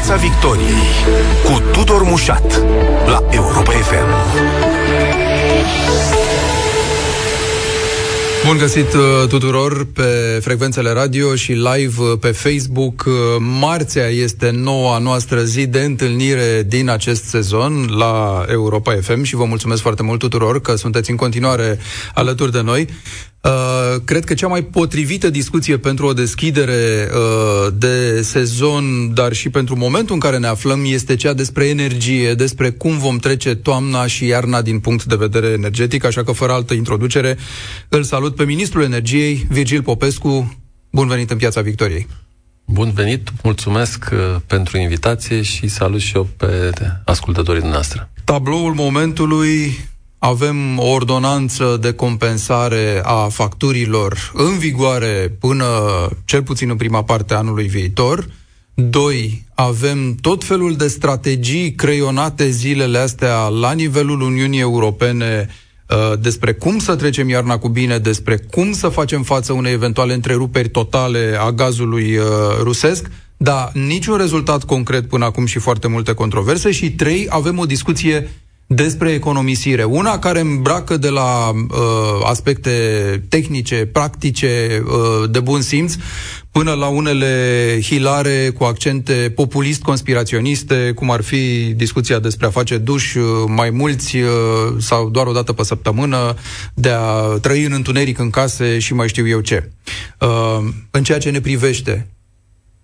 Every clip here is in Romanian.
Piața Victoriei cu Tudor Mușat la Europa FM. Bun găsit uh, tuturor pe frecvențele radio și live uh, pe Facebook. Uh, marțea este noua noastră zi de întâlnire din acest sezon la Europa FM și vă mulțumesc foarte mult tuturor că sunteți în continuare alături de noi. Uh, cred că cea mai potrivită discuție pentru o deschidere uh, de sezon, dar și pentru momentul în care ne aflăm, este cea despre energie, despre cum vom trece toamna și iarna din punct de vedere energetic, așa că fără altă introducere, îl salut pe Ministrul Energiei, Virgil Popescu. Bun venit în Piața Victoriei! Bun venit, mulțumesc uh, pentru invitație și salut și eu pe ascultătorii noastre. Tabloul momentului avem o ordonanță de compensare a facturilor în vigoare până cel puțin în prima parte a anului viitor. Doi, avem tot felul de strategii creionate zilele astea la nivelul Uniunii Europene uh, despre cum să trecem iarna cu bine, despre cum să facem față unei eventuale întreruperi totale a gazului uh, rusesc, dar niciun rezultat concret până acum și foarte multe controverse. Și trei, avem o discuție despre economisire. Una care îmbracă de la uh, aspecte tehnice, practice, uh, de bun simț, până la unele hilare cu accente populist-conspiraționiste, cum ar fi discuția despre a face duș uh, mai mulți uh, sau doar o dată pe săptămână, de a trăi în întuneric în case și mai știu eu ce. Uh, în ceea ce ne privește,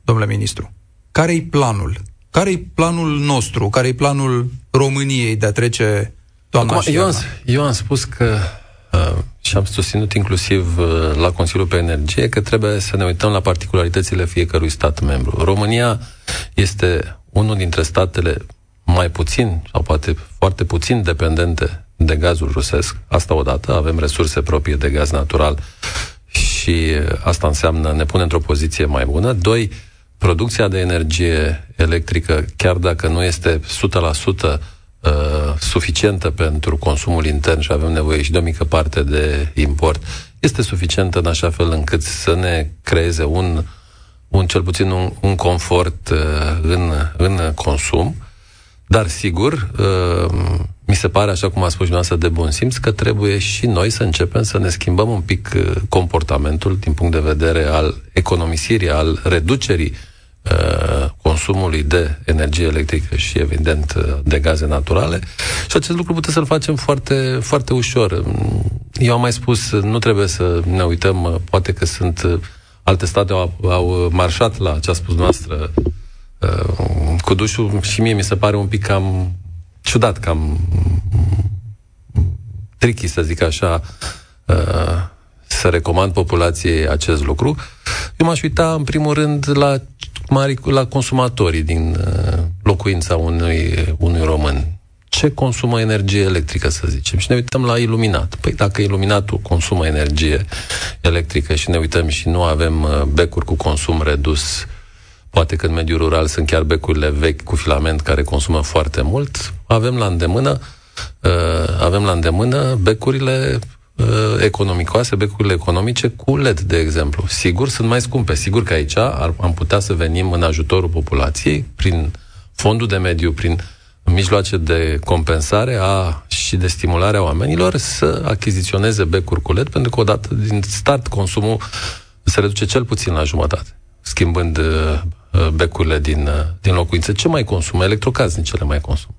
domnule ministru, care-i planul? Care-i planul nostru? Care-i planul României de a trece toamna Acum, și eu, am, eu am spus că uh, și am susținut inclusiv uh, la Consiliul pe Energie că trebuie să ne uităm la particularitățile fiecărui stat membru. România este unul dintre statele mai puțin, sau poate foarte puțin dependente de gazul rusesc. Asta odată, avem resurse proprii de gaz natural și asta înseamnă ne pune într-o poziție mai bună. Doi, producția de energie electrică, chiar dacă nu este 100% uh, suficientă pentru consumul intern și avem nevoie și de o mică parte de import, este suficientă în așa fel încât să ne creeze un, un cel puțin un, un confort uh, în, în consum. Dar, sigur, uh, mi se pare, așa cum a spus dumneavoastră, de bun simț, că trebuie și noi să începem să ne schimbăm un pic uh, comportamentul din punct de vedere al economisirii, al reducerii uh, consumului de energie electrică și, evident, uh, de gaze naturale. Și acest lucru putem să-l facem foarte, foarte ușor. Eu am mai spus, nu trebuie să ne uităm, poate că sunt alte state au, au marșat la ce a spus noastră cu dușul și mie mi se pare un pic cam ciudat, cam tricky, să zic așa, uh, să recomand populației acest lucru. Eu m-aș uita, în primul rând, la, mari, la consumatorii din uh, locuința unui, unui român. Ce consumă energie electrică, să zicem? Și ne uităm la iluminat. Păi dacă iluminatul consumă energie electrică și ne uităm și nu avem uh, becuri cu consum redus Poate că în mediul rural sunt chiar becurile vechi cu filament care consumă foarte mult. Avem la îndemână, uh, avem la îndemână becurile uh, economicoase, becurile economice cu LED, de exemplu. Sigur, sunt mai scumpe. Sigur că aici ar, am putea să venim în ajutorul populației prin fondul de mediu, prin mijloace de compensare a, și de stimulare a oamenilor să achiziționeze becuri cu LED, pentru că odată din start consumul se reduce cel puțin la jumătate, schimbând uh, Uh, becurile din, uh, din locuințe. Ce mai consumă? Electrocasnicele mai consumă.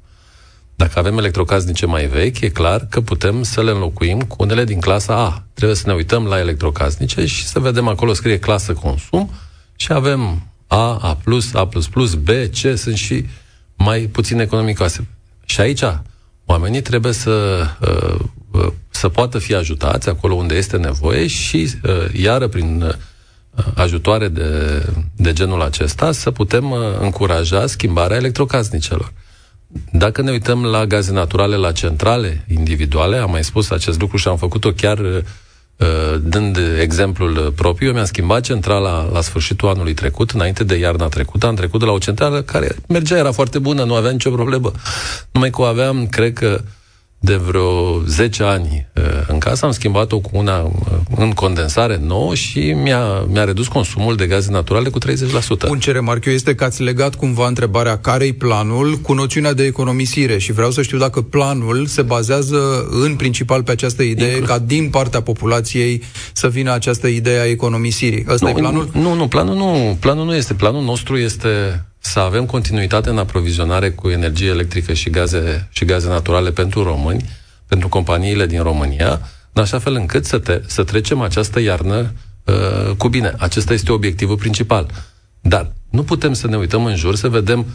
Dacă avem electrocasnice mai vechi, e clar că putem să le înlocuim cu unele din clasa A. Trebuie să ne uităm la electrocasnice și să vedem acolo scrie clasă consum și avem A, A+, A++, B, C, sunt și mai puțin economicoase. Și aici oamenii trebuie să, uh, să poată fi ajutați acolo unde este nevoie și, iară, prin ajutoare de, de genul acesta, să putem uh, încuraja schimbarea electrocasnicelor. Dacă ne uităm la gaze naturale, la centrale individuale, am mai spus acest lucru și am făcut-o chiar uh, dând exemplul propriu, eu mi-am schimbat centrala la sfârșitul anului trecut, înainte de iarna trecută, am trecut de la o centrală care mergea, era foarte bună, nu avea nicio problemă. Numai că o aveam, cred că, de vreo 10 ani uh, în casă, am schimbat-o cu una uh, în condensare nouă și mi-a, mi-a redus consumul de gaze naturale cu 30%. Un ce remarc eu este că ați legat cumva întrebarea care-i planul cu noțiunea de economisire și vreau să știu dacă planul se bazează în principal pe această idee Inclu- ca din partea populației să vină această idee a economisirii. Ăsta nu, e planul? Nu, nu, planul nu, planul nu este. Planul nostru este să avem continuitate în aprovizionare cu energie electrică și gaze, și gaze naturale pentru români, pentru companiile din România, în așa fel încât să, te, să trecem această iarnă uh, cu bine. Acesta este obiectivul principal. Dar nu putem să ne uităm în jur să vedem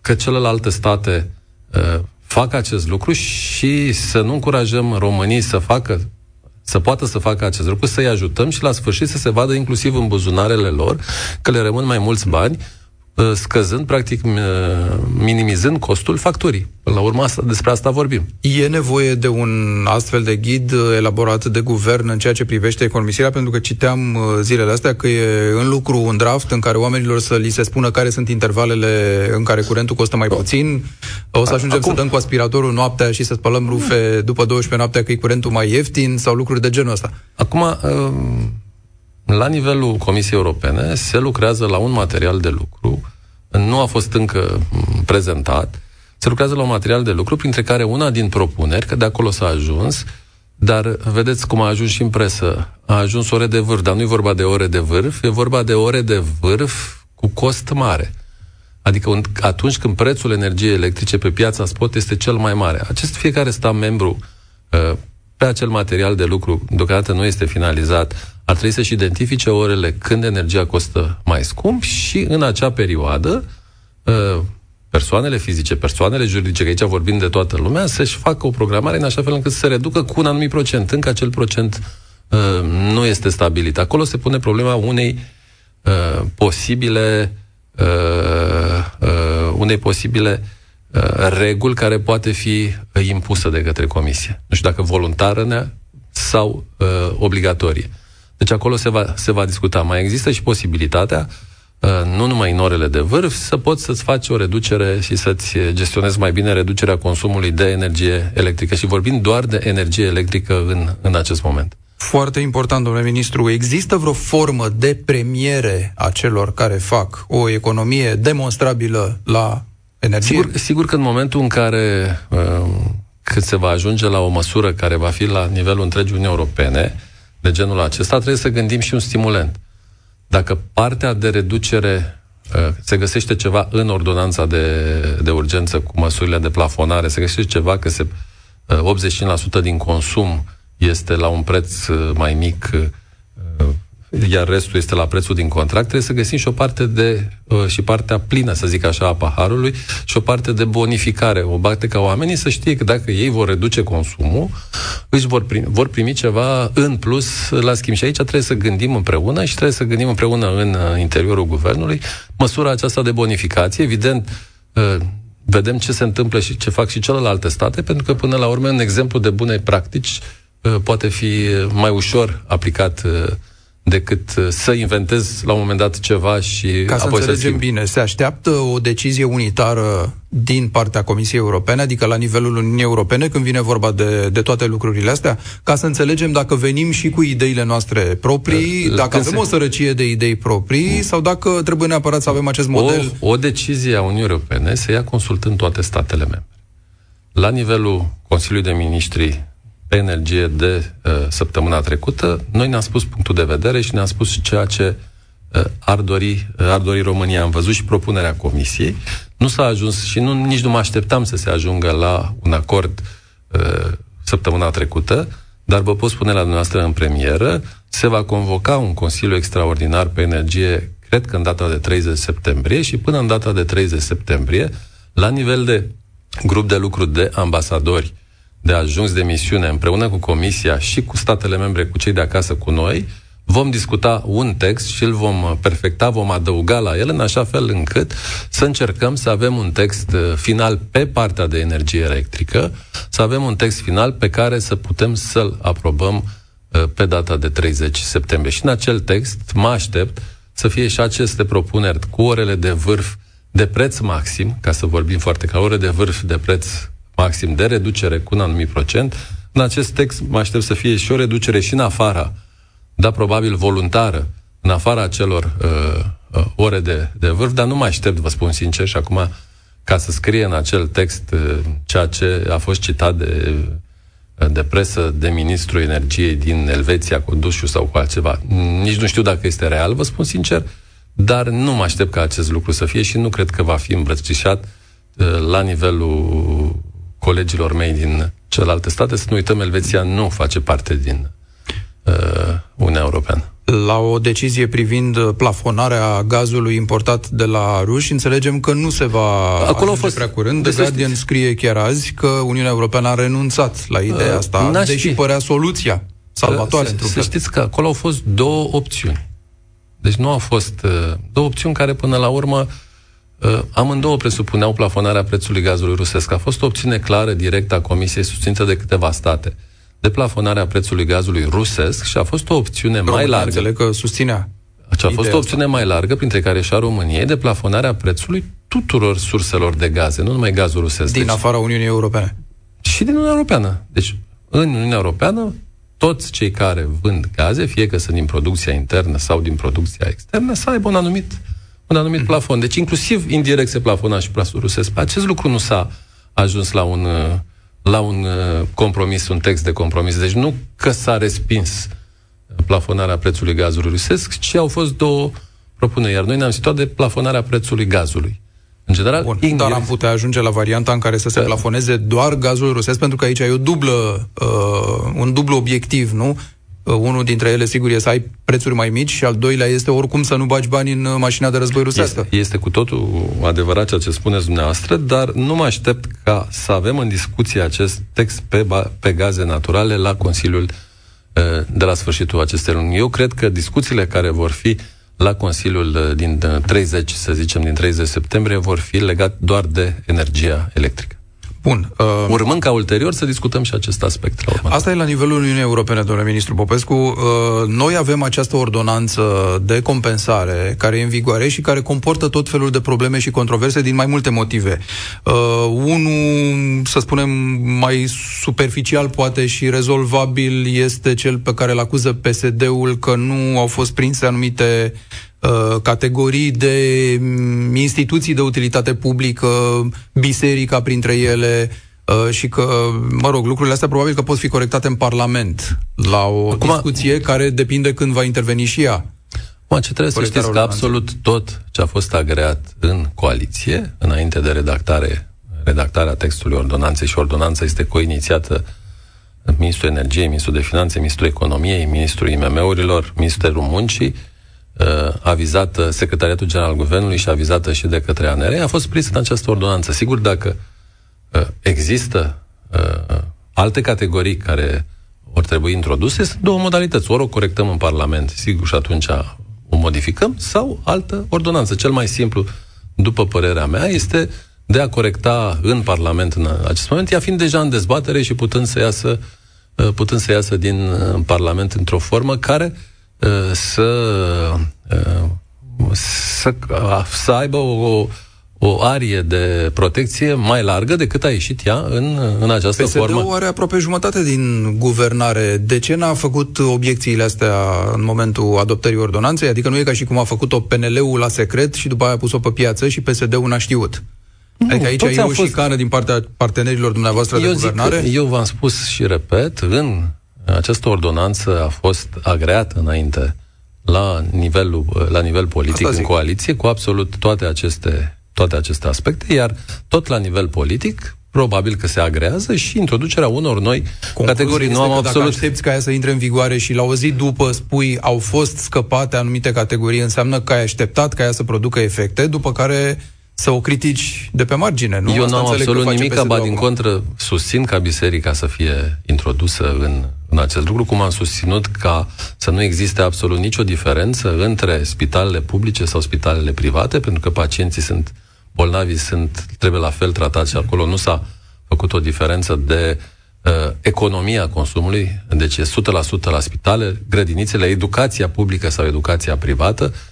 că celelalte state uh, fac acest lucru și să nu încurajăm românii să facă să poată să facă acest lucru, să-i ajutăm și la sfârșit să se vadă inclusiv în buzunarele lor că le rămân mai mulți bani Uh, scăzând, practic, uh, minimizând costul facturii. Până la urmă, asta, despre asta vorbim. E nevoie de un astfel de ghid uh, elaborat de guvern în ceea ce privește economisirea, pentru că citeam zilele astea că e în lucru un draft în care oamenilor să li se spună care sunt intervalele în care curentul costă mai puțin. O să ajungem Acum... să dăm cu aspiratorul noaptea și să spălăm rufe după 12 noaptea că e curentul mai ieftin sau lucruri de genul ăsta. Acum, uh la nivelul Comisiei Europene se lucrează la un material de lucru, nu a fost încă prezentat, se lucrează la un material de lucru, printre care una din propuneri, că de acolo s-a ajuns, dar vedeți cum a ajuns și în presă. A ajuns ore de vârf, dar nu e vorba de ore de vârf, e vorba de ore de vârf cu cost mare. Adică atunci când prețul energiei electrice pe piața spot este cel mai mare. Acest fiecare stat membru uh, pe acel material de lucru, deocamdată nu este finalizat, ar trebui să-și identifice orele când energia costă mai scump și în acea perioadă uh, persoanele fizice, persoanele juridice, că aici vorbim de toată lumea, să-și facă o programare în așa fel încât să se reducă cu un anumit procent. Încă acel procent uh, nu este stabilit. Acolo se pune problema unei uh, posibile uh, uh, unei posibile uh, reguli care poate fi impusă de către comisie. Nu știu dacă voluntară sau uh, obligatorie. Deci acolo se va, se va discuta. Mai există și posibilitatea, uh, nu numai în orele de vârf, să poți să-ți faci o reducere și să-ți gestionezi mai bine reducerea consumului de energie electrică. Și vorbim doar de energie electrică în, în acest moment. Foarte important, domnule ministru. Există vreo formă de premiere a celor care fac o economie demonstrabilă la energie? Sigur, sigur că în momentul în care uh, când se va ajunge la o măsură care va fi la nivelul întregii Uniunii Europene, de genul acesta, trebuie să gândim și un stimulent. Dacă partea de reducere uh, se găsește ceva în ordonanța de, de urgență cu măsurile de plafonare, se găsește ceva că se, 85% uh, din consum este la un preț uh, mai mic iar restul este la prețul din contract, trebuie să găsim și o parte de, uh, și partea plină, să zic așa, a paharului și o parte de bonificare, o parte ca oamenii să știe că dacă ei vor reduce consumul, își vor primi, vor primi ceva în plus la schimb. Și aici trebuie să gândim împreună și trebuie să gândim împreună în uh, interiorul guvernului măsura aceasta de bonificație. Evident, uh, vedem ce se întâmplă și ce fac și celelalte state, pentru că până la urmă un exemplu de bune practici poate fi mai ușor aplicat decât uh, să inventez la un moment dat ceva și Ca să apoi înțelegem să bine, se așteaptă o decizie unitară din partea Comisiei Europene, adică la nivelul Uniunii Europene, când vine vorba de, de toate lucrurile astea, ca să înțelegem dacă venim și cu ideile noastre proprii, uh, dacă avem se... o sărăcie de idei proprii mm. sau dacă trebuie neapărat să avem acest model. O, o decizie a Uniunii Europene se ia consultând toate statele membre. La nivelul Consiliului de Ministri pe energie de uh, săptămâna trecută, noi ne-am spus punctul de vedere și ne-am spus și ceea ce uh, ar, dori, uh, ar dori România. Am văzut și propunerea Comisiei. Nu s-a ajuns și nu, nici nu mă așteptam să se ajungă la un acord uh, săptămâna trecută, dar vă pot spune la dumneavoastră în premieră, se va convoca un Consiliu Extraordinar pe energie, cred că în data de 30 septembrie și până în data de 30 septembrie, la nivel de grup de lucru de ambasadori de ajuns de misiune împreună cu Comisia și cu statele membre, cu cei de acasă, cu noi, vom discuta un text și îl vom perfecta, vom adăuga la el în așa fel încât să încercăm să avem un text uh, final pe partea de energie electrică, să avem un text final pe care să putem să-l aprobăm uh, pe data de 30 septembrie. Și în acel text mă aștept să fie și aceste propuneri cu orele de vârf de preț maxim, ca să vorbim foarte ca ore de vârf de preț maxim de reducere cu un anumit procent. În acest text mă aștept să fie și o reducere și în afara, dar probabil voluntară, în afara celor uh, uh, ore de, de vârf, dar nu mă aștept, vă spun sincer, și acum ca să scrie în acel text uh, ceea ce a fost citat de, uh, de presă de ministrul energiei din Elveția cu dușul sau cu altceva. Nici nu știu dacă este real, vă spun sincer, dar nu mă aștept ca acest lucru să fie și nu cred că va fi îmbrățișat uh, la nivelul colegilor mei din celelalte state. Să nu uităm, Elveția nu face parte din uh, Uniunea Europeană la o decizie privind plafonarea gazului importat de la ruși, înțelegem că nu se va Acolo a fost prea curând. The Guardian scrie chiar azi că Uniunea Europeană a renunțat la ideea uh, asta, deși ști. părea soluția salvatoare. Să, să știți că acolo au fost două opțiuni. Deci nu au fost uh, două opțiuni care până la urmă uh, amândouă presupuneau plafonarea prețului gazului rusesc. A fost o opțiune clară, directă a Comisiei, susținută de câteva state deplafonarea prețului gazului rusesc și a fost o opțiune România mai largă. Înțeleg că susținea. A fost o opțiune asta. mai largă, printre care și a României, de plafonarea prețului tuturor surselor de gaze, nu numai gazul rusesc. Din deci, afara Uniunii Europene. Și din Uniunea Europeană. Deci, în Uniunea Europeană, toți cei care vând gaze, fie că sunt din producția internă sau din producția externă, să aibă un anumit, un anumit mm. plafon. Deci, inclusiv indirect se plafona și prețul rusesc. Acest lucru nu s-a ajuns la un la un uh, compromis, un text de compromis. Deci nu că s-a respins plafonarea prețului gazului rusesc, ci au fost două propuneri. Iar noi ne-am situat de plafonarea prețului gazului. În general, Bun, indirect... dar am putea ajunge la varianta în care să se da. plafoneze doar gazul rusesc, pentru că aici ai o dublă, uh, un dublu obiectiv, nu? Uh, unul dintre ele, sigur, e să ai prețuri mai mici și al doilea este oricum să nu bagi bani în uh, mașina de război rusească. Este, este cu totul adevărat ceea ce spuneți dumneavoastră, dar nu mă aștept ca să avem în discuție acest text pe, pe gaze naturale la Consiliul uh, de la sfârșitul acestei luni. Eu cred că discuțiile care vor fi la Consiliul din 30, să zicem, din 30 septembrie, vor fi legate doar de energia electrică. Bun. Uh, Urmând ca ulterior să discutăm și acest aspect. La Asta e la nivelul Uniunii Europene, domnule ministru Popescu. Uh, noi avem această ordonanță de compensare care e în vigoare și care comportă tot felul de probleme și controverse din mai multe motive. Uh, unul, să spunem, mai superficial poate și rezolvabil este cel pe care îl acuză PSD-ul că nu au fost prinse anumite Uh, categorii de mm, instituții de utilitate publică, biserica printre ele, uh, și că, mă rog, lucrurile astea probabil că pot fi corectate în Parlament la o Acum, discuție care depinde când va interveni și ea. Acum, ce trebuie să știți că absolut tot ce a fost agreat în coaliție, înainte de redactare, redactarea textului ordonanței și ordonanța este coinițiată Ministrul Energiei, Ministrul de Finanțe, Ministrul Economiei, Ministrul IMM-urilor, Ministerul Muncii, uh, avizată Secretariatul General Guvernului și avizată și de către ANR, a fost prins în această ordonanță. Sigur, dacă uh, există uh, alte categorii care vor trebui introduse, sunt două modalități. Ori o corectăm în Parlament, sigur, și atunci o modificăm, sau altă ordonanță. Cel mai simplu, după părerea mea, este de a corecta în Parlament în acest moment, ea fiind deja în dezbatere și putând să iasă, uh, putând să iasă din uh, Parlament într-o formă care uh, Uh, să, uh, să, să aibă o, o arie de protecție mai largă decât a ieșit ea în, în această PSD-ul formă. are aproape jumătate din guvernare. De ce n-a făcut obiecțiile astea în momentul adoptării ordonanței? Adică nu e ca și cum a făcut-o PNL-ul la secret și după aia a pus-o pe piață și PSD-ul n-a știut. Nu, adică aici e o fost... șicană din partea partenerilor dumneavoastră eu de guvernare? Zic, eu v-am spus și repet, în această ordonanță a fost agreată înainte la, nivelul, la nivel politic în coaliție cu absolut toate aceste, toate aceste aspecte, iar tot la nivel politic probabil că se agrează și introducerea unor noi Concluzia categorii. Nu am că absolut... Dacă aștepți ca ea să intre în vigoare și la o zi după spui au fost scăpate anumite categorii, înseamnă că ai așteptat ca ea să producă efecte, după care să o critici de pe margine, nu? Eu nu am absolut nimic, ba din contră, susțin ca biserica să fie introdusă în, în acest lucru, cum am susținut ca să nu existe absolut nicio diferență între spitalele publice sau spitalele private, pentru că pacienții sunt bolnavi, sunt, trebuie la fel tratați și acolo nu s-a făcut o diferență de uh, economia consumului, deci e 100% la spitale, grădinițele, educația publică sau educația privată, Uh,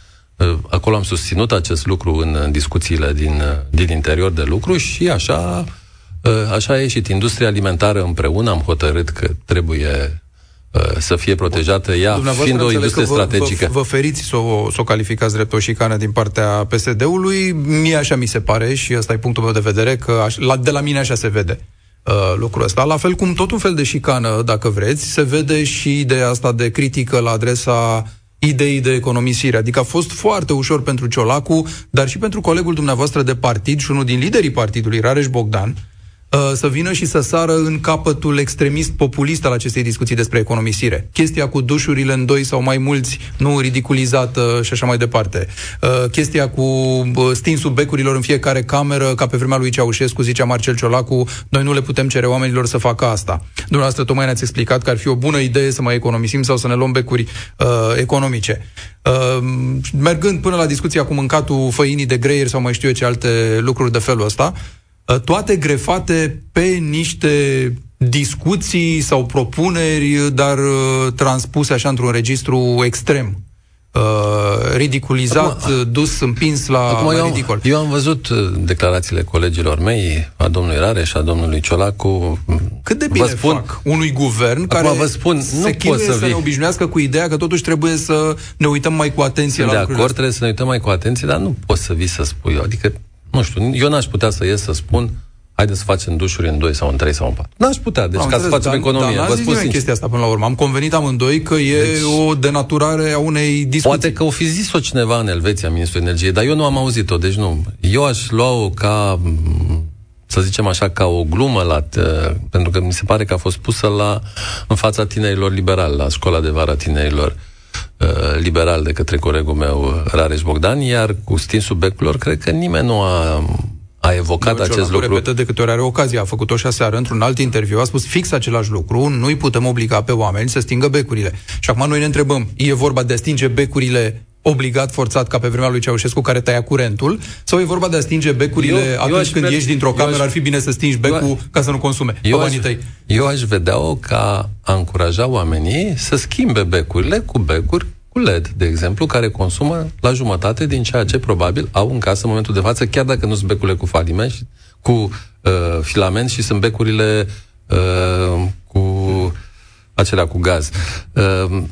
acolo am susținut acest lucru în discuțiile din, uh, din interior de lucru și așa Așa a ieșit. Industria alimentară împreună am hotărât că trebuie Uh, să fie protejată ea, fiind o industrie vă, strategică. Vă, vă feriți să o, să o calificați drept o șicană din partea PSD-ului. Mie așa mi se pare și ăsta e punctul meu de vedere, că aș, la, de la mine așa se vede uh, lucrul ăsta. La fel cum tot un fel de șicană, dacă vreți, se vede și ideea asta de critică la adresa ideii de economisire. Adică a fost foarte ușor pentru Ciolacu, dar și pentru colegul dumneavoastră de partid și unul din liderii partidului, Rareș Bogdan, Uh, să vină și să sară în capătul extremist populist al acestei discuții despre economisire. Chestia cu dușurile în doi sau mai mulți, nu ridiculizată și așa mai departe. Uh, chestia cu stinsul becurilor în fiecare cameră, ca pe vremea lui Ceaușescu, zicea Marcel Ciolacu, noi nu le putem cere oamenilor să facă asta. Dumneavoastră tocmai ne-ați explicat că ar fi o bună idee să mai economisim sau să ne luăm becuri uh, economice. Uh, mergând până la discuția cu mâncatul făinii de greier sau mai știu eu ce alte lucruri de felul ăsta, Uh, toate grefate pe niște discuții sau propuneri, dar uh, transpuse așa într-un registru extrem. Uh, ridiculizat, acum, dus, împins la, acum la eu, ridicol. Eu am văzut uh, declarațiile colegilor mei, a domnului Rareș și a domnului Ciolacu. Cât de bine vă spun, fac unui guvern care vă spun, nu se pot să, să ne obișnuiască cu ideea că totuși trebuie să ne uităm mai cu atenție Sunt la de acord, trebuie să ne uităm mai cu atenție, dar nu poți să vii să spui. Adică nu știu, eu n-aș putea să ies să spun haideți să facem dușuri în 2 sau în 3 sau în 4. N-aș putea, deci am ca înțeles, să facem dar, economie. Dar vă spun chestia asta până la urmă. Am convenit amândoi că e deci, o denaturare a unei discuții. Poate că o fi zis-o cineva în Elveția, Ministrul Energiei, dar eu nu am auzit-o, deci nu. Eu aș lua-o ca să zicem așa, ca o glumă, la, pentru că mi se pare că a fost pusă la, în fața tinerilor liberali, la școala de vară a tinerilor uh, liberal de către colegul meu, Rareș Bogdan, iar cu stinsul becurilor, cred că nimeni nu a a evocat Domnul acest lucru. repetă de câte ori are ocazie, a făcut-o și aseară într-un alt interviu, a spus fix același lucru, nu-i putem obliga pe oameni să stingă becurile. Și acum noi ne întrebăm, e vorba de a stinge becurile obligat, forțat, ca pe vremea lui Ceaușescu, care tăia curentul, sau e vorba de a stinge becurile eu, atunci eu când ieși dintr-o cameră, aș, ar fi bine să stingi becul eu, ca să nu consume eu aș, tăi. Eu aș vedea-o ca a încuraja oamenii să schimbe becurile cu becuri cu LED, de exemplu, care consumă la jumătate din ceea ce probabil au în casă în momentul de față, chiar dacă nu sunt becurile cu faliment, cu uh, filament și sunt becurile uh, cu acelea cu gaz. Uh,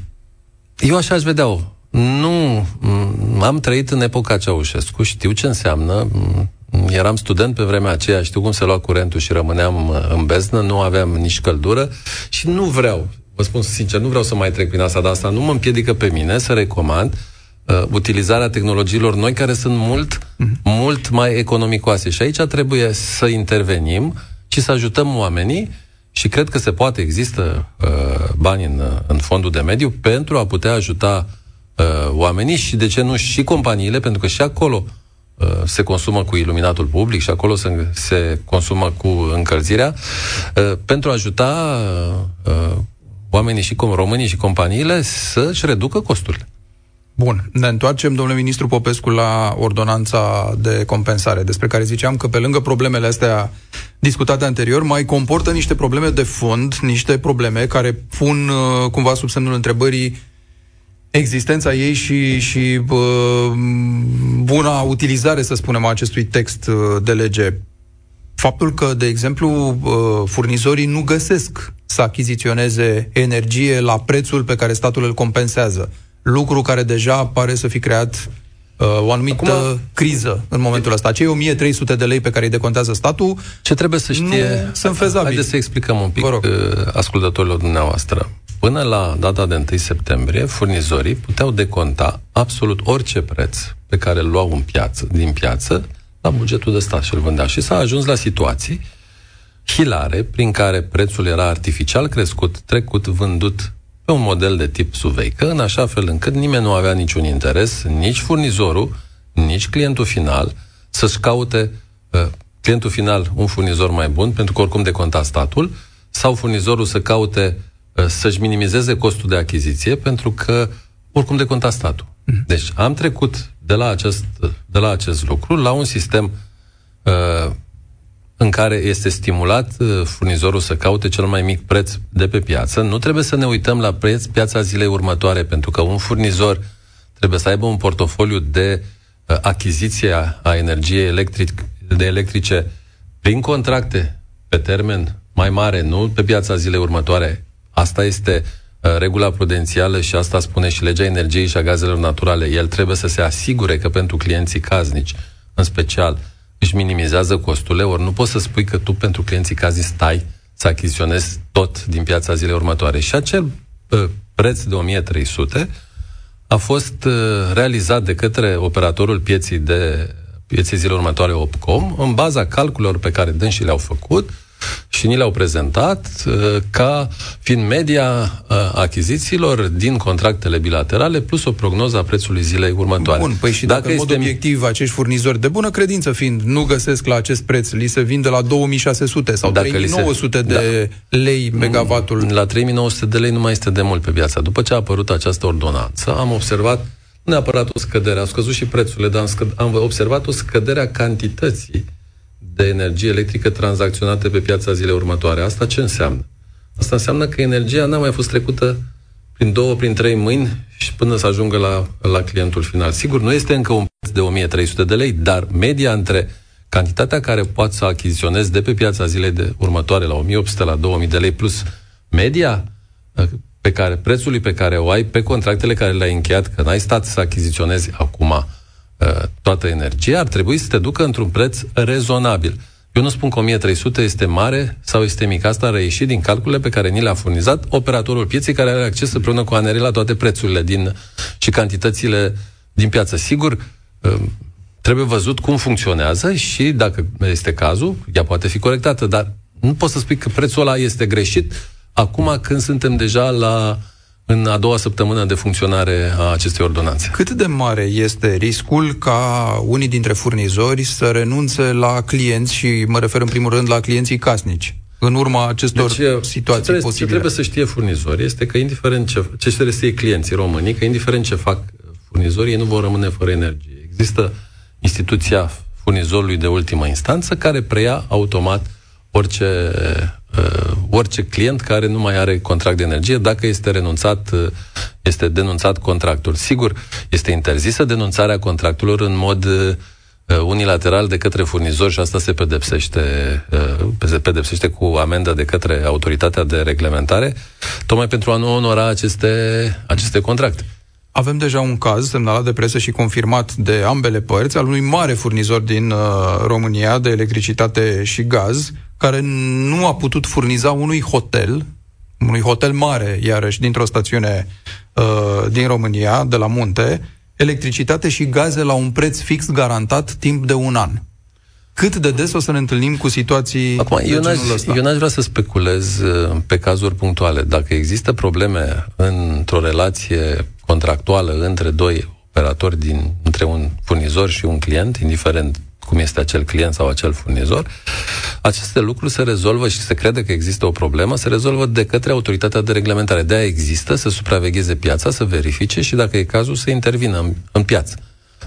eu așa aș vedea-o. Nu, mm, am trăit în epoca Ceaușescu, știu ce înseamnă, mm, eram student pe vremea aceea, știu cum se lua curentul și rămâneam uh, în beznă, nu aveam nici căldură și nu vreau vă spun sincer, nu vreau să mai trec prin asta, dar asta nu mă împiedică pe mine să recomand uh, utilizarea tehnologiilor noi care sunt mult, uh-huh. mult mai economicoase. Și aici trebuie să intervenim și să ajutăm oamenii și cred că se poate, există uh, bani în, în fondul de mediu pentru a putea ajuta uh, oamenii și, de ce nu, și companiile, pentru că și acolo uh, se consumă cu iluminatul public și acolo se, se consumă cu încălzirea, uh, pentru a ajuta uh, oamenii și românii și companiile să-și reducă costurile. Bun, ne întoarcem, domnule ministru Popescu, la ordonanța de compensare, despre care ziceam că pe lângă problemele astea discutate anterior, mai comportă niște probleme de fond, niște probleme care pun uh, cumva sub semnul întrebării existența ei și, și uh, buna utilizare, să spunem, a acestui text uh, de lege faptul că, de exemplu, uh, furnizorii nu găsesc să achiziționeze energie la prețul pe care statul îl compensează. Lucru care deja pare să fi creat uh, o anumită Acum, criză în momentul ăsta. Cei 1300 de lei pe care îi decontează statul Ce trebuie să știe... Nu sunt fezabili. Haideți să explicăm un pic uh, ascultătorilor dumneavoastră. Până la data de 1 septembrie, furnizorii puteau deconta absolut orice preț pe care îl luau în piață, din piață la bugetul de stat și îl vândea. Și s-a ajuns la situații hilare prin care prețul era artificial crescut, trecut, vândut pe un model de tip suveică, în așa fel încât nimeni nu avea niciun interes, nici furnizorul, nici clientul final, să-și caute uh, clientul final un furnizor mai bun, pentru că oricum deconta statul, sau furnizorul să caute uh, să-și minimizeze costul de achiziție, pentru că oricum deconta statul. Mhm. Deci am trecut de la acest, de la acest lucru la un sistem uh, în care este stimulat uh, furnizorul să caute cel mai mic preț de pe piață. Nu trebuie să ne uităm la preț piața zilei următoare, pentru că un furnizor trebuie să aibă un portofoliu de uh, achiziție a, a energiei electric, de electrice prin contracte pe termen mai mare, nu pe piața zilei următoare. Asta este uh, regula prudențială și asta spune și legea energiei și a gazelor naturale. El trebuie să se asigure că pentru clienții caznici, în special, își minimizează costurile, ori nu poți să spui că tu pentru clienții caznici stai să achiziționezi tot din piața zilei următoare. Și acel uh, preț de 1300 a fost uh, realizat de către operatorul pieții de pieței zilei următoare Opcom, în baza calculelor pe care dânsii le-au făcut, și ni le-au prezentat uh, ca fiind media uh, achizițiilor din contractele bilaterale plus o prognoză a prețului zilei următoare. Bun, păi și dacă, dacă în mod obiectiv acești furnizori de bună credință fiind nu găsesc la acest preț, li se vinde la 2600 sau dacă 3900 se... de da. lei megavatul. La 3900 de lei nu mai este de mult pe piața. După ce a apărut această ordonanță, am observat nu neapărat o scădere, au scăzut și prețurile, dar am, scăd, am observat o scădere a cantității de energie electrică tranzacționate pe piața zilei următoare. Asta ce înseamnă? Asta înseamnă că energia n-a mai fost trecută prin două, prin trei mâini și până să ajungă la, la clientul final. Sigur, nu este încă un preț de 1300 de lei, dar media între cantitatea care poate să achiziționezi de pe piața zilei de următoare la 1800 la 2000 de lei plus media pe care, prețului pe care o ai pe contractele care le-ai încheiat, că n-ai stat să achiziționezi acum Uh, toată energia, ar trebui să te ducă într-un preț rezonabil. Eu nu spun că 1300 este mare sau este mic. Asta a reieșit din calculele pe care ni le-a furnizat operatorul pieței care are acces împreună cu ANRI la toate prețurile din, și cantitățile din piață. Sigur, uh, trebuie văzut cum funcționează și, dacă este cazul, ea poate fi corectată, dar nu poți să spui că prețul ăla este greșit acum când suntem deja la în a doua săptămână de funcționare a acestei ordonanțe. Cât de mare este riscul ca unii dintre furnizori să renunțe la clienți și mă refer în primul rând la clienții casnici? În urma acestor deci, situații ce trebuie, posibile. Ce trebuie să știe furnizorii este că indiferent ce, ce trebuie să clienții românii, că indiferent ce fac furnizorii, ei nu vor rămâne fără energie. Există instituția furnizorului de ultimă instanță care preia automat orice uh, orice client care nu mai are contract de energie, dacă este renunțat, uh, este denunțat contractul. Sigur, este interzisă denunțarea contractelor în mod uh, unilateral de către furnizor și asta se pedepsește, uh, se pedepsește cu amendă de către autoritatea de reglementare, tocmai pentru a nu onora aceste, aceste contracte. Avem deja un caz semnalat de presă și confirmat de ambele părți al unui mare furnizor din uh, România de electricitate și gaz, care nu a putut furniza unui hotel, unui hotel mare, iarăși, dintr-o stațiune uh, din România, de la munte, electricitate și gaze la un preț fix garantat timp de un an. Cât de des o să ne întâlnim cu situații Acum, eu n-aș, eu n-aș vrea să speculez uh, pe cazuri punctuale. Dacă există probleme într-o relație contractuală între doi operatori, din, între un furnizor și un client, indiferent cum este acel client sau acel furnizor, aceste lucruri se rezolvă și se crede că există o problemă, se rezolvă de către autoritatea de reglementare. De-aia există să supravegheze piața, să verifice și, dacă e cazul, să intervină în, în piață.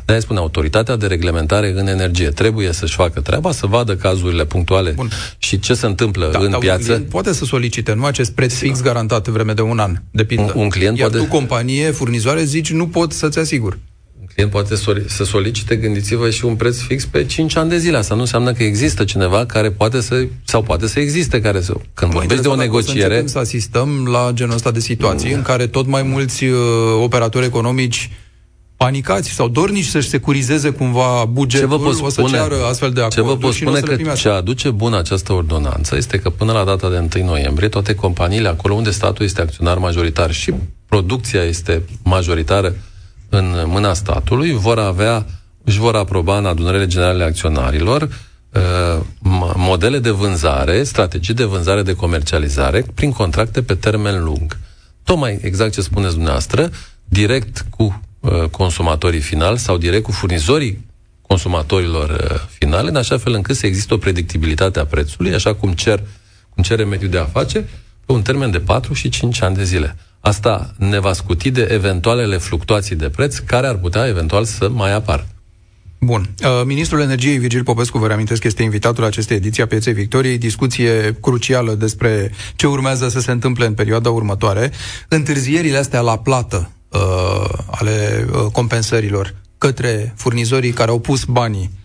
de spune, autoritatea de reglementare în energie trebuie să-și facă treaba, să vadă cazurile punctuale Bun. și ce se întâmplă da, în piață. Un poate să solicite, nu acest preț fix garantat în vreme de un an, de pildă. Un, un client Iar poate... tu, companie, furnizoare, zici, nu pot să-ți asigur client poate să solicite, gândiți-vă, și un preț fix pe 5 ani de zile. Asta nu înseamnă că există cineva care poate să, sau poate să existe care să... Când vorbești de o negociere... Să, să asistăm la genul ăsta de situații mm. în care tot mai mulți uh, operatori economici panicați sau dornici să-și securizeze cumva bugetul, ce vă pot spune, o să ceară astfel de Ce vă pot spune că ce aduce bună această ordonanță este că până la data de 1 noiembrie toate companiile acolo unde statul este acționar majoritar și producția este majoritară în mâna statului, vor avea, își vor aproba în adunările generale acționarilor uh, modele de vânzare, strategii de vânzare de comercializare prin contracte pe termen lung. Tocmai exact ce spuneți dumneavoastră, direct cu uh, consumatorii finali sau direct cu furnizorii consumatorilor uh, finale, în așa fel încât să există o predictibilitate a prețului, așa cum cer cum cere mediul de afaceri, pe un termen de 4 și 5 ani de zile. Asta ne va scuti de eventualele fluctuații de preț care ar putea eventual să mai apară. Bun. Uh, Ministrul Energiei Virgil Popescu, vă reamintesc, este invitatul acestei ediții a Pieței Victoriei, discuție crucială despre ce urmează să se întâmple în perioada următoare. Întârzierile astea la plată uh, ale uh, compensărilor către furnizorii care au pus banii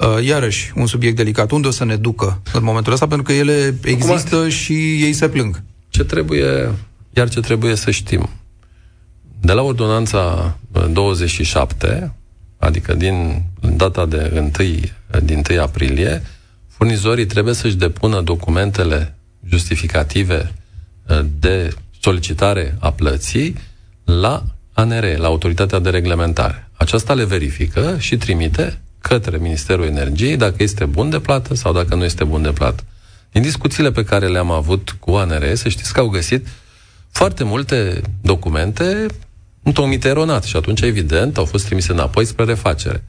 Uh, iarăși, un subiect delicat. Unde o să ne ducă în momentul ăsta? Pentru că ele există Acum, și ei se plâng. Ce trebuie, iar ce trebuie să știm. De la ordonanța 27, adică din data de 1, din 1 aprilie, furnizorii trebuie să-și depună documentele justificative uh, de solicitare a plății la ANR, la Autoritatea de Reglementare. Aceasta le verifică și trimite către Ministerul Energiei dacă este bun de plată sau dacă nu este bun de plată. Din discuțiile pe care le-am avut cu ANR, să știți că au găsit foarte multe documente întocmite eronat și atunci, evident, au fost trimise înapoi spre refacere.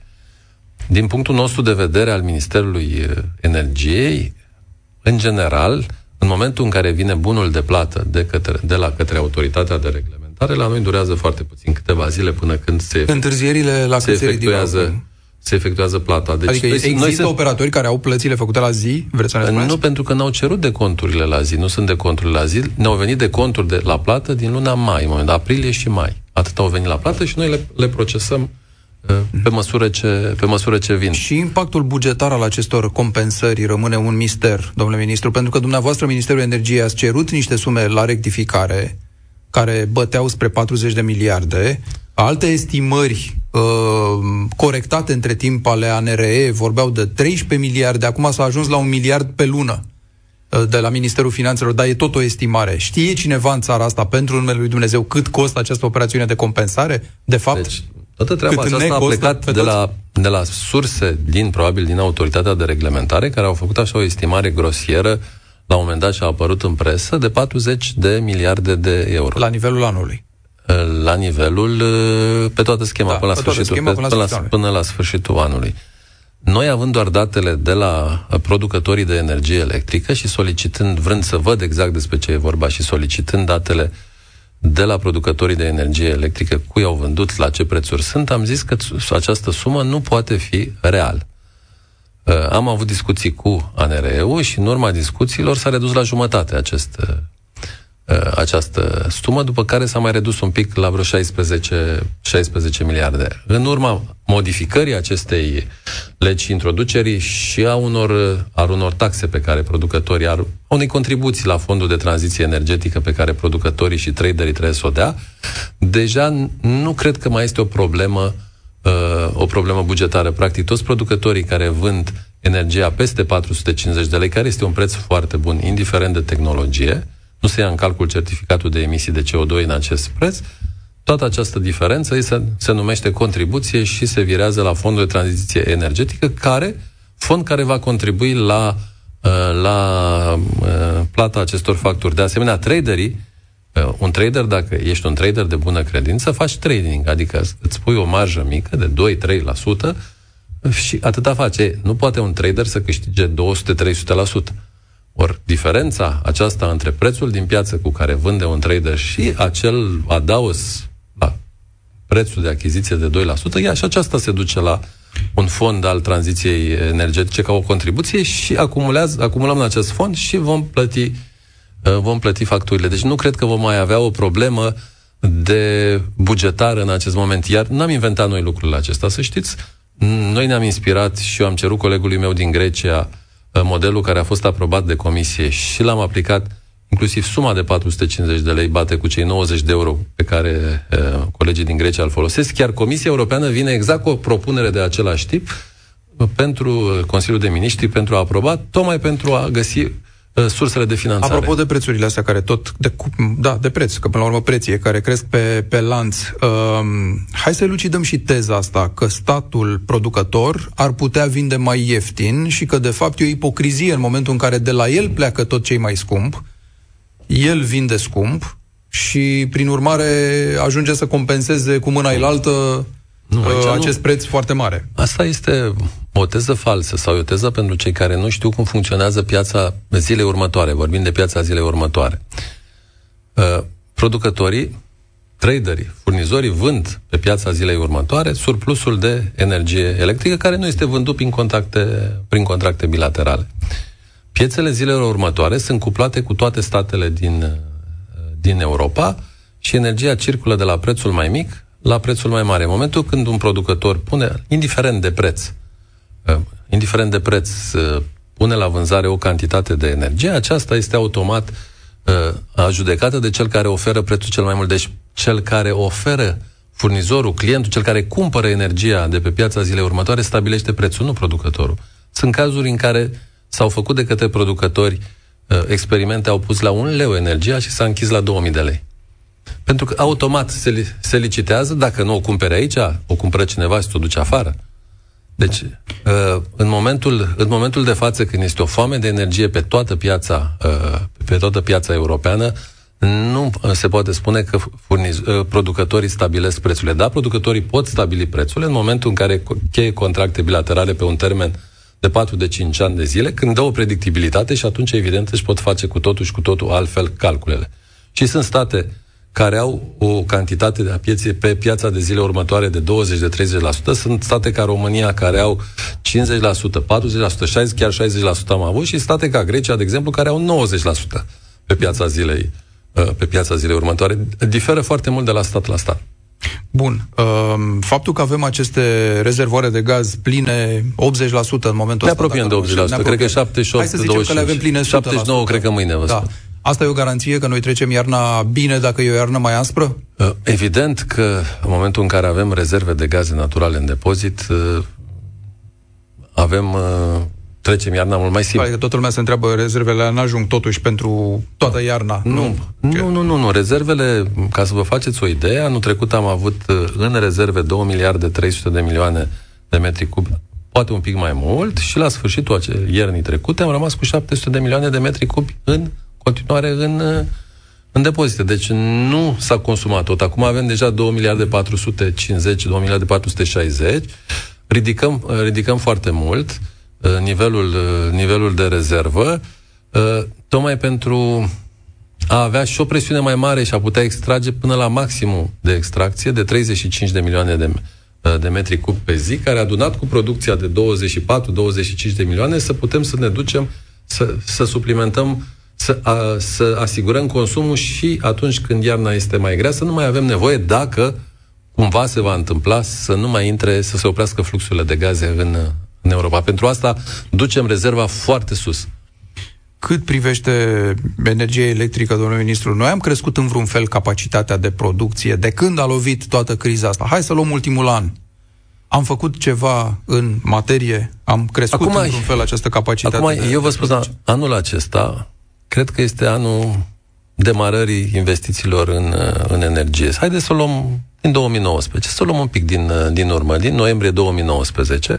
Din punctul nostru de vedere al Ministerului Energiei, în general, în momentul în care vine bunul de plată de, către, de la către autoritatea de reglementare, la noi durează foarte puțin, câteva zile până când se, Întârzierile la se efectuează se efectuează plata. Deci adică noi, există noi se... operatori care au plățile făcute la zi? Vreți să ne spuneți? Nu, pentru că n-au cerut de conturile la zi, nu sunt de conturile la zi. Ne-au venit de conturi de la plată din luna mai, în moment, aprilie și mai. Atât au venit la plată și noi le, le procesăm uh, pe măsură, ce, pe măsură ce vin. Și impactul bugetar al acestor compensări rămâne un mister, domnule ministru, pentru că dumneavoastră, Ministerul Energiei, ați cerut niște sume la rectificare care băteau spre 40 de miliarde. Alte estimări uh, corectate între timp ale ANRE vorbeau de 13 miliarde, acum s-a ajuns la un miliard pe lună uh, de la Ministerul Finanțelor, dar e tot o estimare. Știe cineva în țara asta, pentru numele lui Dumnezeu, cât costă această operațiune de compensare? De fapt, deci, toată treaba aceasta a plecat de la, de la surse din, probabil, din autoritatea de reglementare, care au făcut așa o estimare grosieră la un moment dat și a apărut în presă, de 40 de miliarde de euro. La nivelul anului. La nivelul, pe toată schema, da, până, la sfârșitul, schema, până, la până, la, până la sfârșitul anului. Noi, având doar datele de la producătorii de energie electrică și solicitând, vrând să văd exact despre ce e vorba și solicitând datele de la producătorii de energie electrică, cui au vândut, la ce prețuri sunt, am zis că această sumă nu poate fi real. Uh, am avut discuții cu ANRE-ul și în urma discuțiilor s-a redus la jumătate acest, uh, uh, această sumă, după care s-a mai redus un pic la vreo 16, 16 miliarde. În urma modificării acestei legi introducerii și a unor, a unor taxe pe care producătorii ar, unei contribuții la fondul de tranziție energetică pe care producătorii și traderii trebuie să o dea, deja nu cred că mai este o problemă uh, uh, o problemă bugetară. Practic, toți producătorii care vând energia peste 450 de lei, care este un preț foarte bun, indiferent de tehnologie, nu se ia în calcul certificatul de emisii de CO2 în acest preț, toată această diferență se, se numește contribuție și se virează la fondul de tranziție energetică, care, fond care va contribui la, uh, la uh, plata acestor facturi. De asemenea, traderii un trader, dacă ești un trader de bună credință, faci trading, adică îți pui o marjă mică de 2-3% și atâta face. Nu poate un trader să câștige 200-300%. Ori diferența aceasta între prețul din piață cu care vânde un trader și acel adaos la prețul de achiziție de 2%, ea și aceasta se duce la un fond al tranziției energetice ca o contribuție și acumulează, acumulăm în acest fond și vom plăti Uh, vom plăti facturile. Deci nu cred că vom mai avea o problemă de bugetar în acest moment. Iar n-am inventat noi lucrurile acesta, să știți. Noi ne-am inspirat și eu am cerut colegului meu din Grecia uh, modelul care a fost aprobat de comisie și l-am aplicat inclusiv suma de 450 de lei bate cu cei 90 de euro pe care uh, colegii din Grecia îl folosesc. Chiar Comisia Europeană vine exact cu o propunere de același tip uh, pentru Consiliul de Miniștri pentru a aproba, tocmai pentru a găsi Uh, sursele de finanțare. Apropo de prețurile astea care tot, de, da, de preț, că până la urmă preție, care cresc pe, pe lanț, um, hai să elucidăm și teza asta, că statul producător ar putea vinde mai ieftin și că de fapt e o ipocrizie în momentul în care de la el pleacă tot ce mai scump, el vinde scump și prin urmare ajunge să compenseze cu mâna ilaltă nu, uh, acest nu. preț foarte mare. Asta este o teză falsă sau o teză pentru cei care nu știu cum funcționează piața zilei următoare. Vorbim de piața zilei următoare. Uh, producătorii, traderii, furnizorii vând pe piața zilei următoare surplusul de energie electrică care nu este vândut prin contracte, prin contracte bilaterale. Piețele zilelor următoare sunt cuplate cu toate statele din, uh, din Europa și energia circulă de la prețul mai mic la prețul mai mare. În momentul când un producător pune, indiferent de preț, uh, indiferent de preț, uh, pune la vânzare o cantitate de energie, aceasta este automat uh, judecată de cel care oferă prețul cel mai mult. Deci cel care oferă furnizorul, clientul, cel care cumpără energia de pe piața zilei următoare, stabilește prețul, nu producătorul. Sunt cazuri în care s-au făcut de către producători uh, experimente, au pus la un leu energia și s-a închis la 2000 de lei. Pentru că automat se, se licitează, dacă nu o cumpere aici, o cumpără cineva și o duce afară. Deci, uh, în momentul, în momentul de față, când este o foame de energie pe toată piața, uh, pe toată piața europeană, nu se poate spune că furniz, uh, producătorii stabilesc prețurile. Da, producătorii pot stabili prețurile în momentul în care cheie contracte bilaterale pe un termen de 4 de 5 ani de zile, când dă o predictibilitate și atunci, evident, își pot face cu totul și cu totul altfel calculele. Și sunt state care au o cantitate de piețe pe piața de zile următoare de 20-30%. Sunt state ca România care au 50%, 40%, 60, chiar 60% am avut și state ca Grecia, de exemplu, care au 90% pe piața zilei uh, pe piața zilei următoare. Diferă foarte mult de la stat la stat. Bun. Um, faptul că avem aceste rezervoare de gaz pline 80% în momentul ne apropiem de 80%. Ne apropiem. Cred că 78, Hai să zicem 25. că le avem pline 100%. 79, cred că mâine vă da. Asta e o garanție că noi trecem iarna bine dacă e o iarnă mai aspră? Uh, evident că în momentul în care avem rezerve de gaze naturale în depozit, uh, avem uh, trecem iarna mult mai simplu. Adică toată lumea se întreabă, rezervele nu ajung totuși pentru toată iarna. Nu, nu, nu, nu, nu. Rezervele, ca să vă faceți o idee, anul trecut am avut în rezerve 2 miliarde 300 de milioane de metri cub, poate un pic mai mult, și la sfârșitul iernii trecute am rămas cu 700 de milioane de metri cubi în continuare în, în depozite. Deci nu s-a consumat tot. Acum avem deja 2 miliarde 450, 2 miliarde 460. Ridicăm, ridicăm foarte mult uh, nivelul, uh, nivelul de rezervă, uh, tocmai pentru a avea și o presiune mai mare și a putea extrage până la maximul de extracție de 35 de milioane de, de metri cub pe zi, care adunat cu producția de 24-25 de milioane, să putem să ne ducem, să, să suplimentăm să, a, să asigurăm consumul și atunci când iarna este mai grea, să nu mai avem nevoie dacă cumva se va întâmpla să nu mai intre, să se oprească fluxurile de gaze în, în Europa. Pentru asta ducem rezerva foarte sus. Cât privește energia electrică, domnule ministru, noi am crescut în vreun fel capacitatea de producție de când a lovit toată criza asta. Hai să luăm ultimul an. Am făcut ceva în materie? Am crescut acum, în vreun fel această capacitate? Acum, de, eu vă spun, anul acesta cred că este anul demarării investițiilor în, în energie. Haideți să o luăm din 2019, să o luăm un pic din, din urmă, din noiembrie 2019,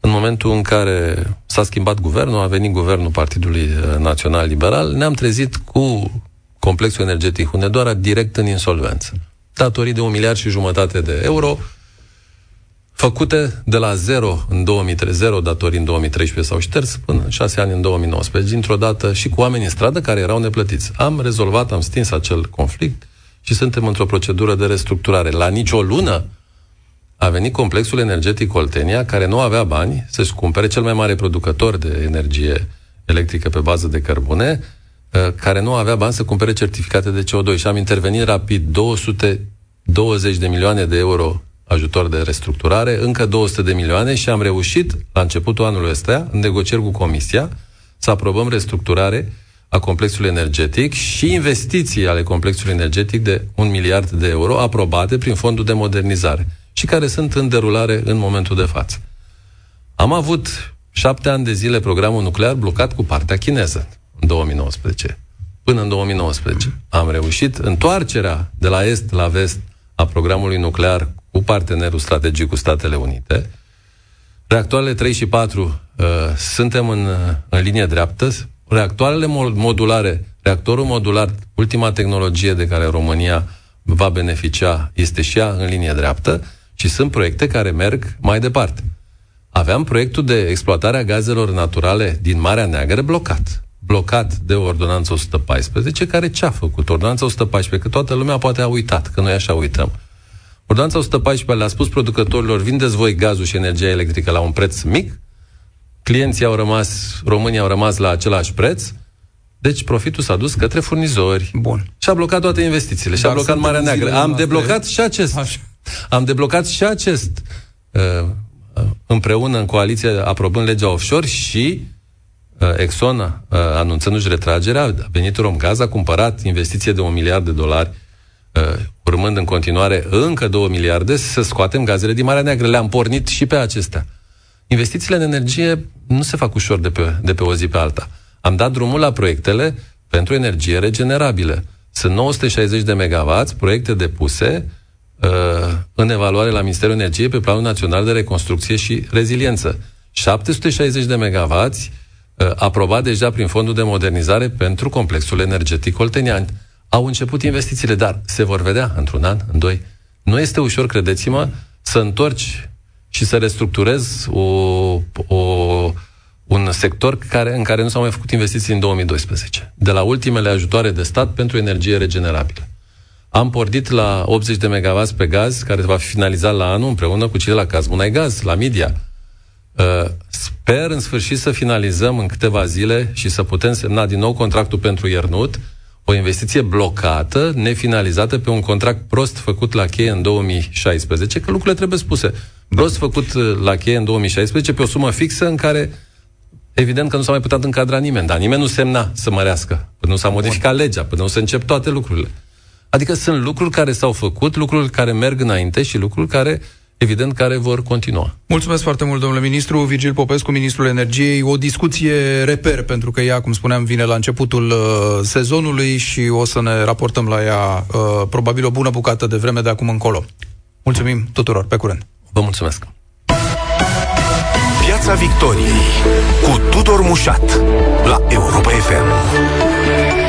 în momentul în care s-a schimbat guvernul, a venit guvernul Partidului Național Liberal, ne-am trezit cu complexul energetic Hunedoara direct în insolvență. Datorii de un miliard și jumătate de euro, făcute de la zero în 2013, zero datorii în 2013 sau șters până șase ani în 2019, dintr-o dată și cu oameni în stradă care erau neplătiți. Am rezolvat, am stins acel conflict și suntem într-o procedură de restructurare. La nicio lună a venit complexul energetic Oltenia, care nu avea bani să-și cumpere cel mai mare producător de energie electrică pe bază de cărbune, uh, care nu avea bani să cumpere certificate de CO2 și am intervenit rapid 220 de milioane de euro ajutor de restructurare, încă 200 de milioane și am reușit, la începutul anului ăsta, în negocieri cu Comisia, să aprobăm restructurare a complexului energetic și investiții ale complexului energetic de un miliard de euro aprobate prin fondul de modernizare și care sunt în derulare în momentul de față. Am avut șapte ani de zile programul nuclear blocat cu partea chineză în 2019. Până în 2019 am reușit întoarcerea de la est la vest a programului nuclear cu partenerul strategic cu Statele Unite. Reactoarele 3 și 4 uh, suntem în, uh, în linie dreaptă. Reactoarele modulare, reactorul modular, ultima tehnologie de care România va beneficia, este și ea în linie dreaptă și sunt proiecte care merg mai departe. Aveam proiectul de exploatare a gazelor naturale din Marea Neagră blocat. Blocat de ordonanța 114, care ce a făcut? Ordonanța 114, că toată lumea poate a uitat, că noi așa uităm. Ordonanța 114 le-a spus producătorilor, vindeți voi gazul și energia electrică la un preț mic, clienții au rămas, românii au rămas la același preț, deci profitul s-a dus către furnizori. Bun. Și a blocat toate investițiile. Și a blocat Marea Neagră. Am deblocat și acest. Așa. Am deblocat și acest uh, uh, împreună în coaliție aprobând legea offshore și uh, Exxon, uh, anunțându-și retragerea, a venit Romgaz, a cumpărat investiție de un miliard de dolari, uh, urmând în continuare încă două miliarde să scoatem gazele din Marea Neagră. Le-am pornit și pe acestea. Investițiile în energie nu se fac ușor de pe, de pe o zi pe alta. Am dat drumul la proiectele pentru energie regenerabilă. Sunt 960 de megawatts, proiecte depuse uh, în evaluare la Ministerul Energiei pe Planul Național de Reconstrucție și Reziliență. 760 de megawatts uh, aprobat deja prin Fondul de Modernizare pentru complexul energetic oltenian. Au început investițiile, dar se vor vedea într-un an, în doi. Nu este ușor, credeți-mă, să întorci și să restructurezi o, o un sector care, în care nu s-au mai făcut investiții în 2012, de la ultimele ajutoare de stat pentru energie regenerabilă. Am pornit la 80 de MW pe gaz, care va fi finalizat la anul împreună cu cei de la Cazmunai Gaz, la Media. Uh, sper în sfârșit să finalizăm în câteva zile și să putem semna din nou contractul pentru Iernut, o investiție blocată, nefinalizată pe un contract prost făcut la cheie în 2016, că lucrurile trebuie spuse. Prost făcut uh, la cheie în 2016 pe o sumă fixă în care evident că nu s-a mai putut încadra nimeni, dar nimeni nu semna să mărească, până nu s-a modificat legea, până nu se încep toate lucrurile. Adică sunt lucruri care s-au făcut, lucruri care merg înainte și lucruri care evident, care vor continua. Mulțumesc foarte mult, domnule ministru. Virgil Popescu, ministrul energiei. O discuție reper, pentru că ea, cum spuneam, vine la începutul uh, sezonului și o să ne raportăm la ea uh, probabil o bună bucată de vreme de acum încolo. Mulțumim tuturor. Pe curând. Vă mulțumesc. Piața Victoriei cu Tudor Mușat la Europa FM.